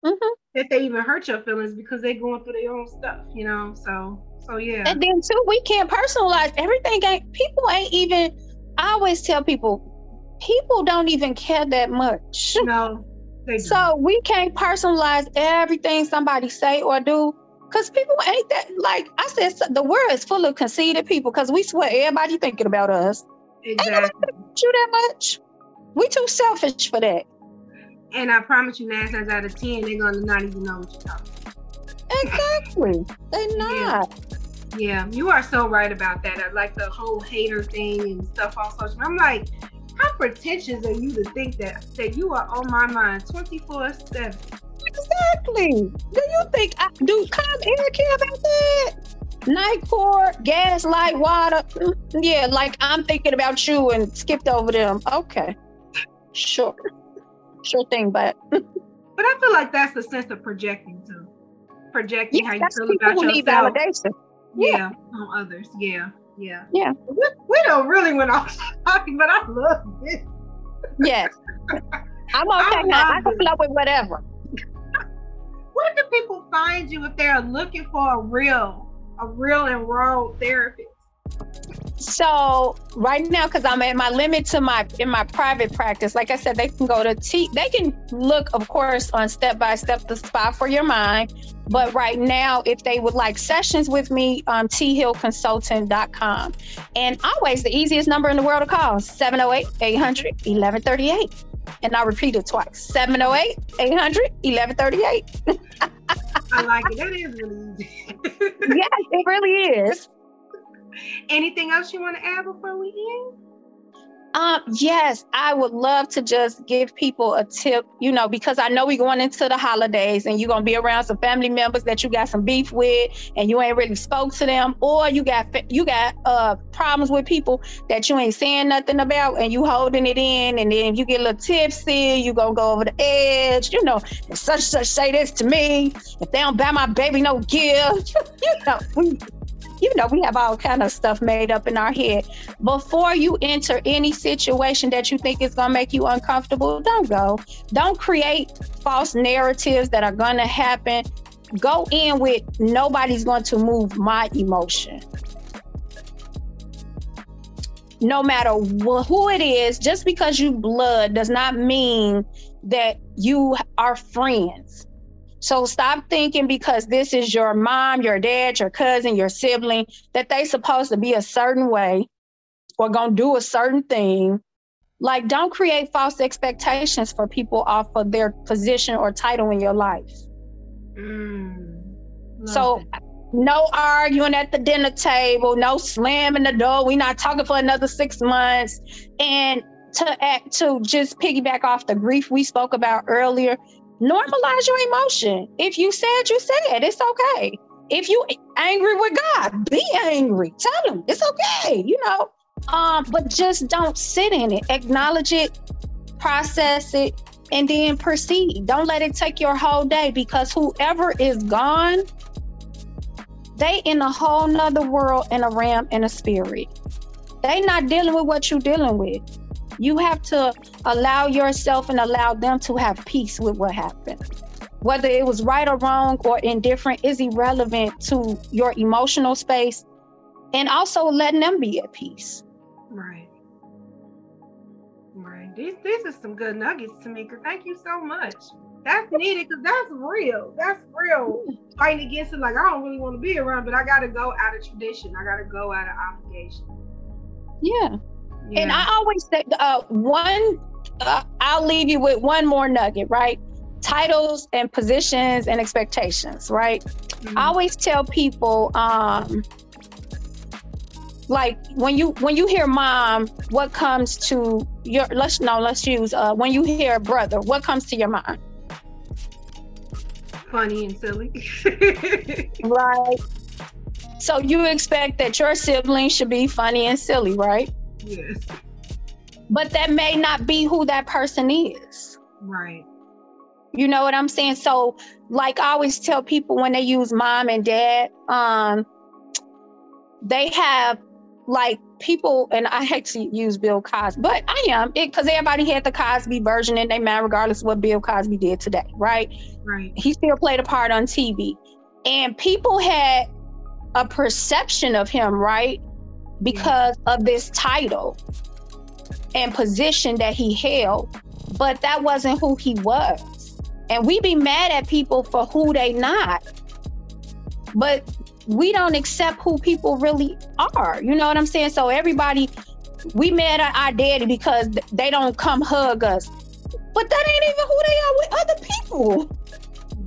mm-hmm. that they even hurt your feelings because they're going through their own stuff, you know. So so yeah. And then too, we can't personalize everything ain't people ain't even I always tell people people don't even care that much. No. So we can't personalize everything somebody say or do. Cause people ain't that like I said. The world is full of conceited people. Cause we swear everybody thinking about us. Exactly. Ain't you that much. We too selfish for that. And I promise you, nine times out of ten, they're gonna not even know what you're talking about. Exactly. They're not. Yeah. yeah, you are so right about that. I like the whole hater thing and stuff on social. I'm like, how pretentious are you to think that that you are on my mind 24 7? Exactly. Do you think I do come Eric care about that? Night court, gaslight, water. Mm, Yeah, like I'm thinking about you and skipped over them. Okay. Sure. Sure thing, but But I feel like that's the sense of projecting too. Projecting yeah, how you feel about yourself. validation. Yeah. on others. Yeah. Yeah. Yeah. We, we don't really went off topic, but I love it. Yes. I'm okay. I now. I can flow with whatever. Where do people find you if they're looking for a real, a real and raw therapist? So right now, because I'm at my limit to my in my private practice, like I said, they can go to T. They can look, of course, on step by step the spa for your mind. But right now, if they would like sessions with me, um, thillconsultant.com. And always the easiest number in the world to call 708 800 1138. And I'll repeat it twice 708 800 1138. I like it. That is really easy. Yes, it really is. Anything else you want to add before we end? Um, yes, I would love to just give people a tip, you know, because I know we're going into the holidays and you're gonna be around some family members that you got some beef with and you ain't really spoke to them, or you got you got uh problems with people that you ain't saying nothing about and you holding it in, and then you get a little tipsy, you gonna go over the edge, you know, such such say this to me. If they don't buy my baby no gift, you know, you know, we have all kind of stuff made up in our head. Before you enter any situation that you think is going to make you uncomfortable, don't go. Don't create false narratives that are going to happen. Go in with nobody's going to move my emotion. No matter wh- who it is, just because you blood does not mean that you are friends. So stop thinking because this is your mom, your dad, your cousin, your sibling, that they supposed to be a certain way or gonna do a certain thing. Like don't create false expectations for people off of their position or title in your life. Mm, So it. no arguing at the dinner table, no slamming the door. We're not talking for another six months. And to act to just piggyback off the grief we spoke about earlier, normalize your emotion. If you said, you said, it's okay. If you angry with God, be angry. Tell him it's okay, you know. Um, but just don't sit in it. Acknowledge it, process it, and then proceed. Don't let it take your whole day because whoever is gone, they in a whole nother world in a realm in a spirit. They not dealing with what you're dealing with. You have to allow yourself and allow them to have peace with what happened. Whether it was right or wrong or indifferent is irrelevant to your emotional space and also letting them be at peace. Right. Right. These these are some good nuggets, Tamika. Thank you so much. That's needed because that's real. That's real. Fighting against it, like I don't really want to be around, but I gotta go out of tradition. I gotta go out of obligation. Yeah. Yeah. And I always say, uh, one, uh, I'll leave you with one more nugget, right? Titles and positions and expectations, right? Mhm. I always tell people, um, like when you when you hear mom, what comes to your let's no let's use uh, when you hear brother, what comes to your mind, funny and silly. right? So you expect that your siblings should be funny and silly, right? Yes. But that may not be who that person is. Right. You know what I'm saying? So, like I always tell people when they use mom and dad, um, they have like people, and I hate to use Bill Cosby, but I am it because everybody had the Cosby version in their mind, regardless of what Bill Cosby did today, right? Right. He still played a part on TV, and people had a perception of him, right? Because of this title and position that he held, but that wasn't who he was. And we be mad at people for who they not. But we don't accept who people really are. You know what I'm saying? So everybody, we mad at our daddy because they don't come hug us. but that ain't even who they are with other people.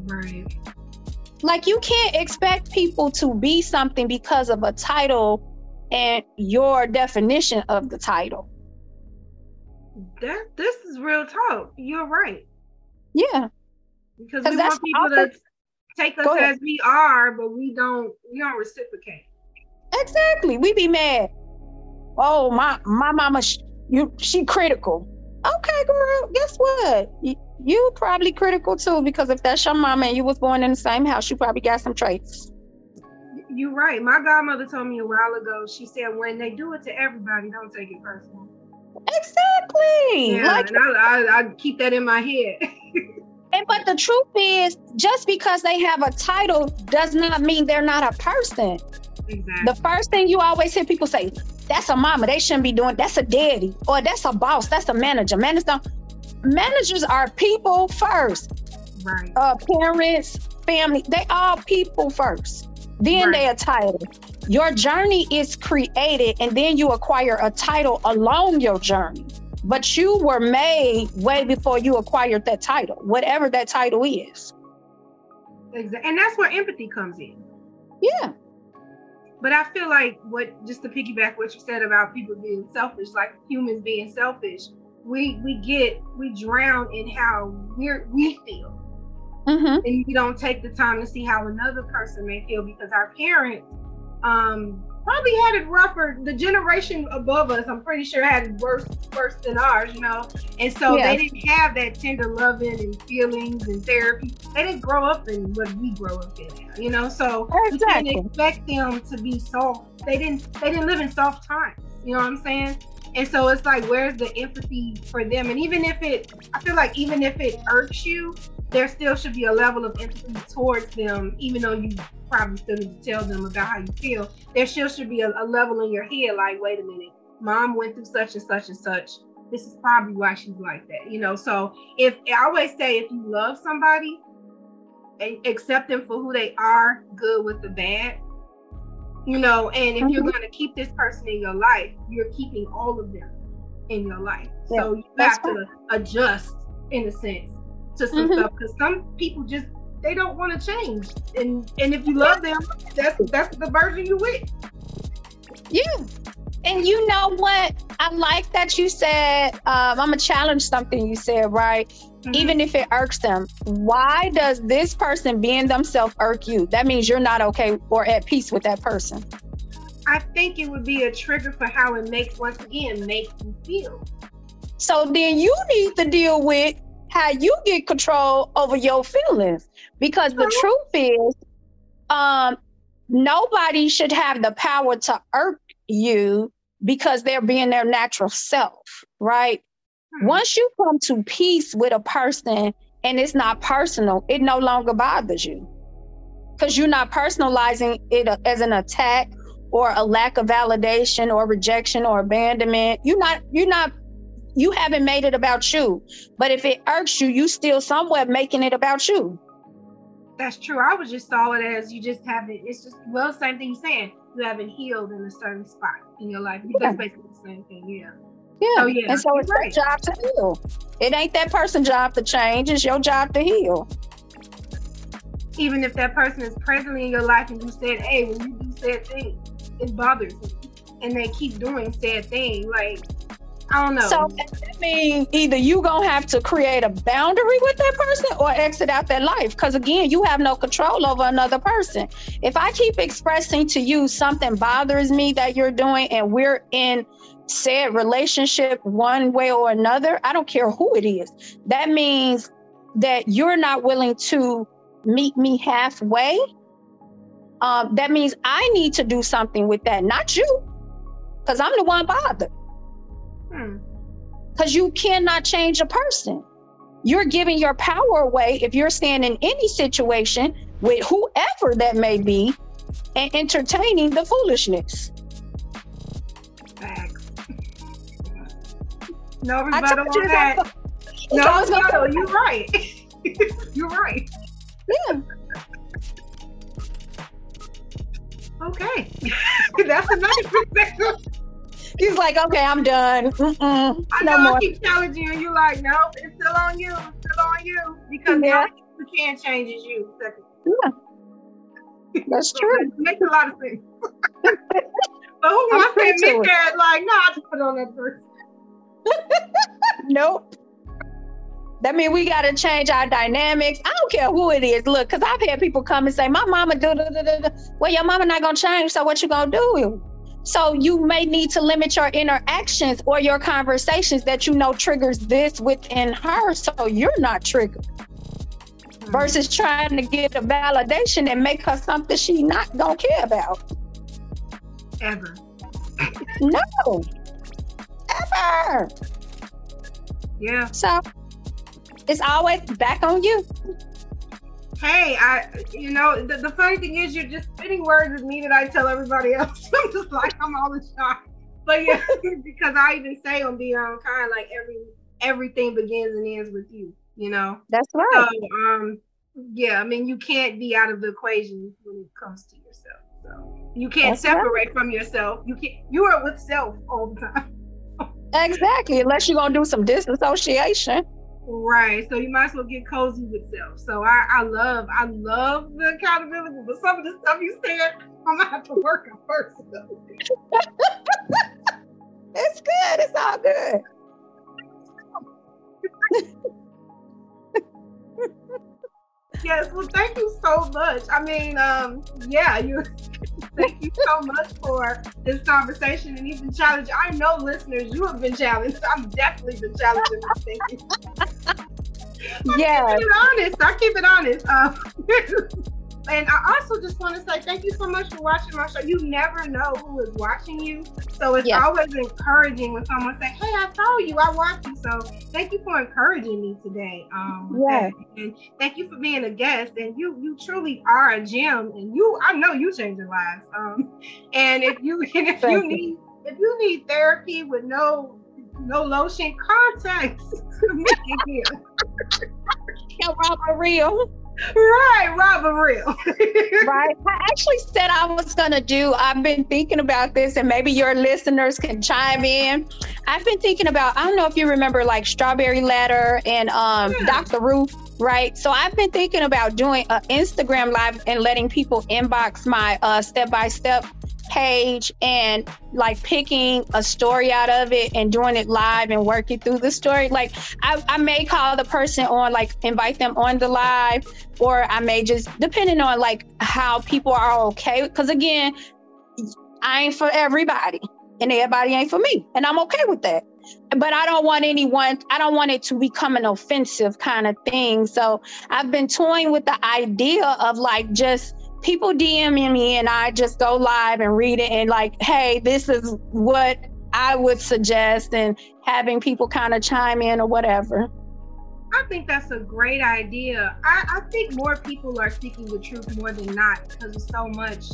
Right. Like you can't expect people to be something because of a title and your definition of the title. That this is real talk. You're right. Yeah. Because we want people to take us as we are, but we don't we don't reciprocate. Exactly. We be mad. Oh, my my mama you she critical. Okay, girl, guess what? You, you probably critical too, because if that's your mama and you was born in the same house, you probably got some traits. You're right. My godmother told me a while ago, she said when they do it to everybody, don't take it personal. Exactly. Yeah, like, and I, I, I keep that in my head. and but the truth is, just because they have a title does not mean they're not a person. Exactly. The first thing you always hear people say, that's a mama. They shouldn't be doing. That's a daddy, or that's a boss. That's a manager. Managers, managers are people first. Right. Uh, parents, family. They all people first. Then they are title. Your journey is created, and then you acquire a title along your journey. But you were made way before you acquired that title, whatever that title is. Exactly. And that's where empathy comes in. Yeah. But I feel like what just to piggyback what you said about people being selfish, like humans being selfish, we we get we drown in how we're we feel. Mm-hmm. And you don't take the time to see how another person may feel because our parents um probably had it rougher. The generation above us, I'm pretty sure, had it worse worse than ours, you know. And so yeah. they didn't have that tender loving and feelings and therapy. They didn't grow up in what we grow up in, you know. So exactly. we didn't expect them to be soft. They didn't. They didn't live in soft times. You know what I'm saying? And so it's like, where's the empathy for them? And even if it, I feel like even if it irks you, there still should be a level of empathy towards them, even though you probably still need to tell them about how you feel. There still should be a, a level in your head like, wait a minute, mom went through such and such and such. This is probably why she's like that, you know. So if I always say, if you love somebody, and accept them for who they are, good with the bad, you know. And if mm-hmm. you're going to keep this person in your life, you're keeping all of them in your life. Yeah, so you have to adjust in a sense to some mm-hmm. stuff because some people just they don't want to change. And and if you love them, that's that's the version you with. Yeah. And you know what? I like that you said, um, I'm gonna challenge something you said, right? Mm-hmm. Even if it irks them, why does this person being themselves irk you? That means you're not okay or at peace with that person. I think it would be a trigger for how it makes, once again, make you feel. So then you need to deal with how you get control over your feelings. Because the uh-huh. truth is, um, nobody should have the power to irk you because they're being their natural self, right? Hmm. Once you come to peace with a person and it's not personal, it no longer bothers you because you're not personalizing it as an attack or a lack of validation or rejection or abandonment. You're not you're not you haven't made it about you. But if it irks you, you still somewhat making it about you. That's true. I was just saw it as you just haven't, it's just, well, same thing you're saying. You haven't healed in a certain spot in your life. Yeah. That's basically the same thing. Yeah. Yeah. So, yeah. And so it's right. your job to heal. It ain't that person's job to change, it's your job to heal. Even if that person is presently in your life and you said, hey, when you do sad things, it bothers me. And they keep doing sad things, like I don't know. So that means either you gonna have to create a boundary with that person or exit out that life. Because again, you have no control over another person. If I keep expressing to you something bothers me that you're doing, and we're in said relationship one way or another, I don't care who it is. That means that you're not willing to meet me halfway. Um, that means I need to do something with that, not you, because I'm the one bothered. Hmm. Because you cannot change a person. You're giving your power away if you're standing in any situation with whoever that may be and entertaining the foolishness. Facts. No rebuttal on that. No rebuttal. You're right. you're right. Yeah. Okay. That's another perspective. He's like, okay, I'm done. Mm-mm, I know no I keep challenging you, and you're like, no, it's still on you. It's still on you. Because yeah. you can't change is you. Yeah. That's so true. It makes a lot of sense. but who wants to admit that? Like, no, I just put on that person. nope. That means we got to change our dynamics. I don't care who it is. Look, because I've had people come and say, "My mama do do do do." Well, your mama not gonna change. So what you gonna do? So you may need to limit your interactions or your conversations that you know triggers this within her, so you're not triggered. Mm-hmm. Versus trying to get a validation and make her something she not gonna care about. Ever. no. Ever. Yeah. So it's always back on you. Hey, I, you know, the, the funny thing is, you're just spitting words with me that I tell everybody else. I'm just like, I'm all in shock. But yeah, because I even say on Beyond Kind, like every everything begins and ends with you. You know. That's right. So, um, yeah, I mean, you can't be out of the equation when it comes to yourself. So you can't That's separate right. from yourself. You can't. You are with self all the time. exactly, unless you're gonna do some disassociation. Right. So you might as well get cozy with self. So I, I love, I love the accountability, but some of the stuff you said, I'm gonna have to work on first. it's good. It's all good. yes. Well, thank you so much. I mean, um, yeah, you thank you so much for this conversation and even challenge. I know listeners, you have been challenged. I've definitely been challenged Thank you. yeah. keep it honest. I keep it honest. Uh, and I also just want to say thank you so much for watching my show. You never know who is watching you. So it's yes. always encouraging when someone say, Hey, I saw you, I watched you. So thank you for encouraging me today. Um yeah. and thank you for being a guest. And you you truly are a gem and you I know you change your lives. Um and if you and if you need if you need therapy with no no lotion, contact me again. Help out for real right, Raw But Real. right. I actually said I was gonna do. I've been thinking about this, and maybe your listeners can chime in. I've been thinking about. I don't know if you remember, like Strawberry Letter and um, yeah. Dr. Ruth. Right. So I've been thinking about doing an Instagram live and letting people inbox my step by step page and like picking a story out of it and doing it live and working through the story. Like I, I may call the person on, like invite them on the live, or I may just depending on like how people are okay. Because again, I ain't for everybody, and everybody ain't for me, and I'm okay with that. But I don't want anyone, I don't want it to become an offensive kind of thing. So I've been toying with the idea of like just people DMing me and I just go live and read it and like, hey, this is what I would suggest and having people kind of chime in or whatever. I think that's a great idea. I, I think more people are seeking the truth more than not because of so much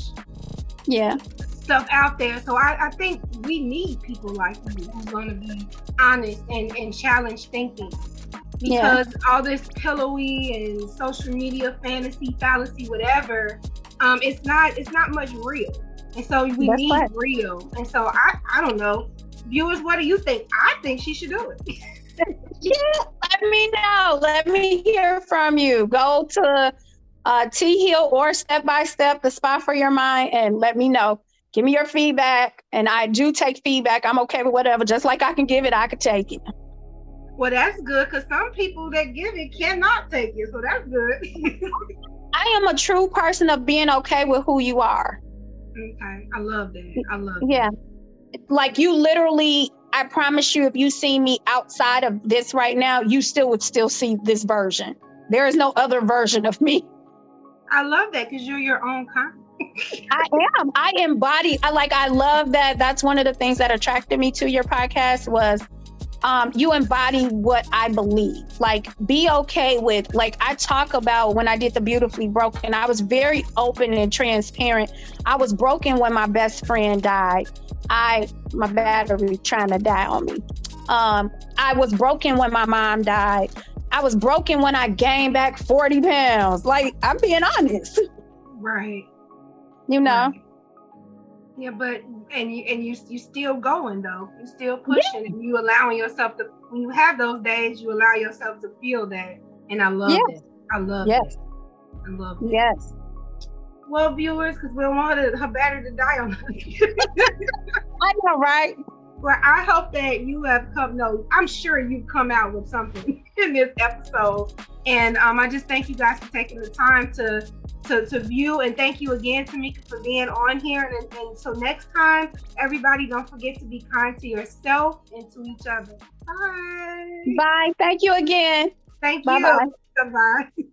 yeah stuff out there. So I, I think we need people like you who's gonna be honest and, and challenge thinking. Because yeah. all this pillowy and social media fantasy, fallacy, whatever, um, it's not it's not much real. And so we That's need right. real. And so I I don't know. Viewers, what do you think? I think she should do it. yeah, let me know. Let me hear from you. Go to uh, T Hill or Step by Step, the spot for your mind, and let me know. Give me your feedback. And I do take feedback. I'm okay with whatever. Just like I can give it, I can take it. Well, that's good because some people that give it cannot take it. So that's good. I am a true person of being okay with who you are. Okay. I love that. I love it. Yeah. That. Like you literally, I promise you, if you see me outside of this right now, you still would still see this version. There is no other version of me. I love that because you're your own kind. I am. I embody. I like. I love that. That's one of the things that attracted me to your podcast was um, you embody what I believe. Like, be okay with, like, I talk about when I did the Beautifully Broken, I was very open and transparent. I was broken when my best friend died. I, my battery trying to die on me. Um, I was broken when my mom died. I was broken when I gained back 40 pounds. Like, I'm being honest. Right. You know? Yeah, but and you and you you still going though. You still pushing yeah. and you allowing yourself to when you have those days, you allow yourself to feel that. And I love yes. it. I love yes. it. I love it. Yes. Well, viewers, because we don't want her, her battery to die on us. I know, right? Well, I hope that you have come. No, I'm sure you've come out with something in this episode, and um, I just thank you guys for taking the time to to, to view. And thank you again, Tamika, for being on here. And, and so next time, everybody, don't forget to be kind to yourself and to each other. Bye. Bye. Thank you again. Thank Bye-bye. you. Bye bye.